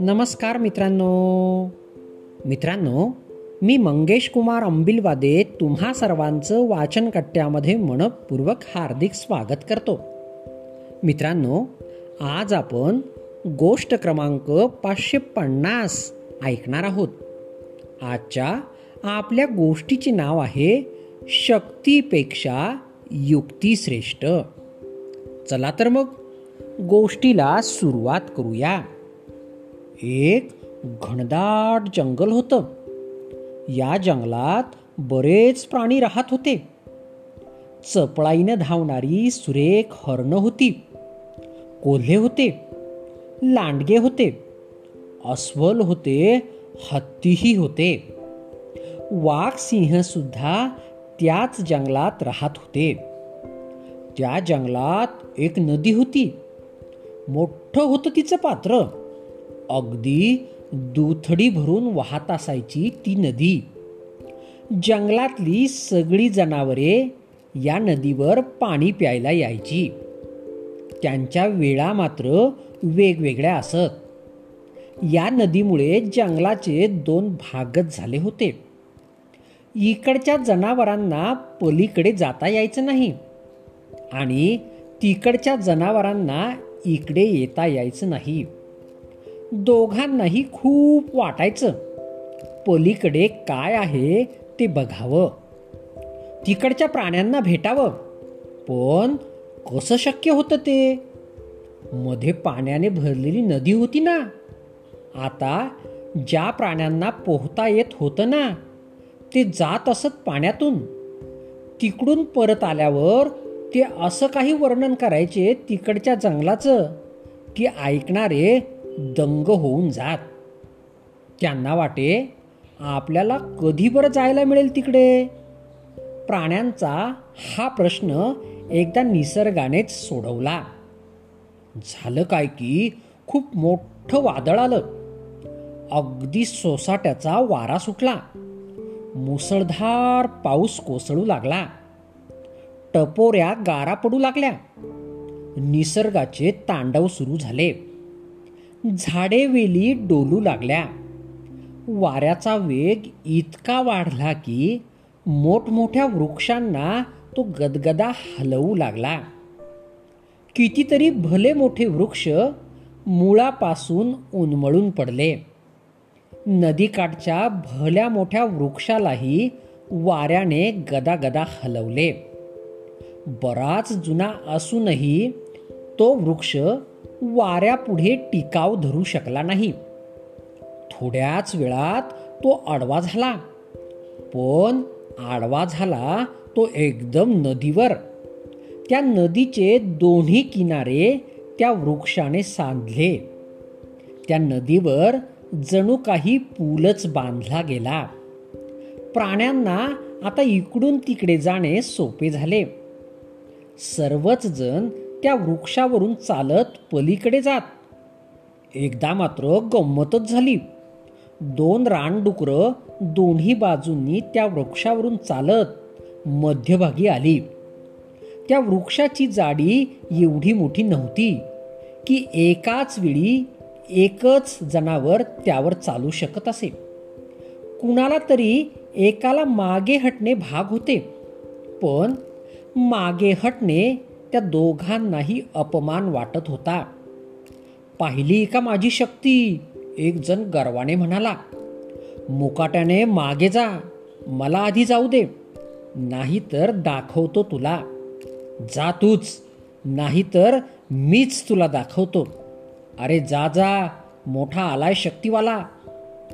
नमस्कार मित्रांनो. मित्रांनो मी मंगेश कुमार अंबिलवादे तुम्हा सर्वांचं वाचन कट्ट्यामध्ये मनपूर्वक हार्दिक स्वागत करतो. मित्रांनो आज आपण गोष्ट क्रमांक पाचशे पन्नास ऐकणार आहोत. आजच्या आपल्या गोष्टीचे नाव आहे शक्तीपेक्षा युक्ती श्रेष्ठ चला तर मग गोष्टीला सुरुवात करूया. एक घनदाट जंगल होतं. या जंगलात बरेच प्राणी राहत होते. चपळाईनं धावणारी सुरेख हरण होती. कोल्हे होते. लांडगे होते. अस्वल होते. हत्तीही होते. वाघ सिंह सुद्धा त्याच जंगलात राहत होते. त्या जंगलात एक नदी होती. मोठं होतं तिचं पात्र. अगदी दुथडी भरून वाहत असायची ती नदी. जंगलातली सगळी जनावरे या नदीवर पाणी प्यायला यायची. त्यांच्या वेळा मात्र वेगवेगळ्या असत. या नदीमुळे जंगलाचे दोन भागच झाले होते. इकडच्या जनावरांना पलीकडे जाता यायचं नाही. आणि तिकडच्या जनावरांना इकडे येता यायचं नाही. दोघांनाही खूप वाटायचं पलीकडे काय आहे ते बघावं. तिकडच्या प्राण्यांना भेटावं पण कसं शक्य होतं ते? मध्ये पाण्याने भरलेली नदी होती ना. आता ज्या प्राण्यांना पोहता येत होतं ना ते जात असत पाण्यातून. तिकडून परत आल्यावर ते असं काही वर्णन करायचे तिकडच्या जंगलाचं की ऐकणारे दंग होऊन जात. त्यांना वाटे आपल्याला कधी बरं जायला मिळेल तिकडे? प्राण्यांचा हा प्रश्न एकदा निसर्गानेच सोडवला. झालं काय की खूप मोठं वादळ आलं. अगदी सोसाट्याचा वारा सुटला. मुसळधार पाऊस कोसळू लागला. टपोऱ्या गारा पडू लागल्या. निसर्गाचे तांडव सुरू झाले. झाडे वेली डोलू लागल्या. वाऱ्याचा वेग इतका वाढला की मोठमोठ्या वृक्षांना तो गदगदा हलवू लागला. कितीतरी भले मोठे वृक्ष मुळापासून उन्मळून पडले. नदीकाठच्या भल्या मोठ्या वृक्षालाही वाऱ्याने गदागदा हलवले. बराच जुना असूनही तो वृक्ष वाऱ्यापुढे टिकाव धरू शकला नाही. थोड्याच वेळात तो आडवा झाला. पण आडवा झाला तो एकदम नदीवर. त्या नदीचे दोन्ही किनारे त्या वृक्षाने सांधले. त्या नदीवर जणू काही पूलच बांधला गेला. प्राण्यांना आता इकडून तिकडे जाणे सोपे झाले. सर्वच जण त्या वृक्षावरून चालत पलीकडे जात. एकदा मात्र गंमतच झाली. दोन रानडुकरं दोन्ही बाजूंनी त्या वृक्षावरून चालत मध्यभागी आली. त्या वृक्षाची जाडी एवढी मोठी नव्हती की एकाच वेळी एकच जनावर त्यावर चालू शकत असे. कुणाला तरी एकाला मागे हटणे भाग होते. पण मागे हटणे त्या दोघांनाही अपमान वाटत होता. पाहिली का माझी शक्ती? एक जण गर्वाने म्हणाला मुकाट्याने मागे जा मला आधी जाऊ दे नाही तर दाखवतो तुला. जा तूच नाही तर मीच तुला दाखवतो. अरे जा जा मोठा आलाय शक्तीवाला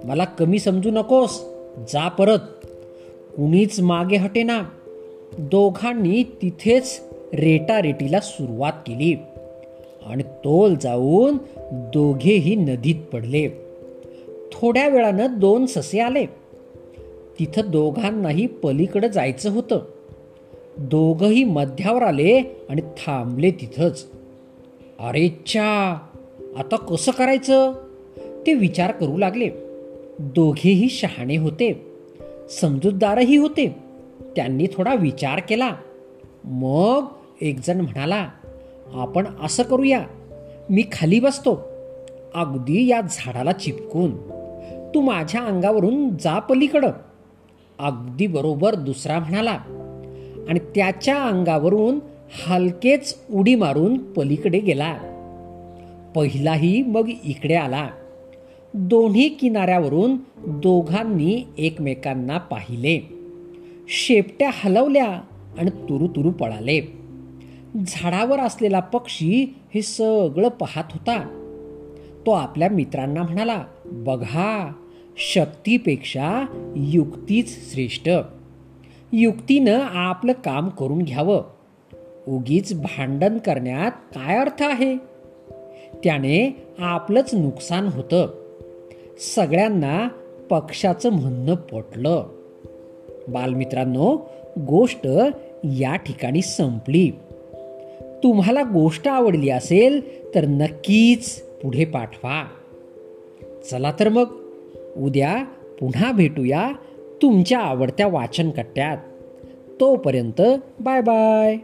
मला कमी समजू नकोस जा परत. कुणीच मागे हटेना दोघांनी तिथेच रेटारेटीला सुरुवात केली. आणि तोल जाऊन दोघेही नदीत पडले. थोड्या वेळानं दोन ससे आले. तिथं दोघांनाही पलीकडे जायचं होतं. दोघही मध्यावर आले आणि थांबले तिथंच. अरे चा आता कसं करायचं? ते विचार करू लागले. दोघेही शहाणे होते. समजूतदारही होते. त्यांनी थोडा विचार केला. मग एकजण म्हणाला आपण असं करूया. मी खाली बसतो. अगदी या झाडाला चिपकून. तू माझ्या अंगावरून जा पलीकडं. अगदी बरोबर दुसरा म्हणाला आणि त्याच्या अंगावरून हलकेच उडी मारून पलीकडे गेला. पहिलाही मग इकडे आला. दोन्ही किनाऱ्यावरून दोघांनी एकमेकांना पाहिले. शेपट्या हलवल्या आणि तुरु तुरु पळाले. झाडावर असलेला पक्षी हे सगळं पाहत होता. तो आपल्या मित्रांना म्हणाला बघा शक्तीपेक्षा युक्तीच श्रेष्ठ. युक्तीनं आपलं काम करून घ्यावं. उगीच भांडण करण्यात काय अर्थ आहे? त्याने आपलंच नुकसान होतं. सगळ्यांना पक्षाचं म्हणणं पटलं. बालमित्रांनो गोष्ट या ठिकाणी संपली. तुम्हाला गोष्ट आवडली असेल तर नक्कीच पुढे पाठवा. चला तर मग उद्या पुन्हा भेटूया तुमच्या आवडत्या वाचनकट्ट्यात. तोपर्यंत बाय बाय.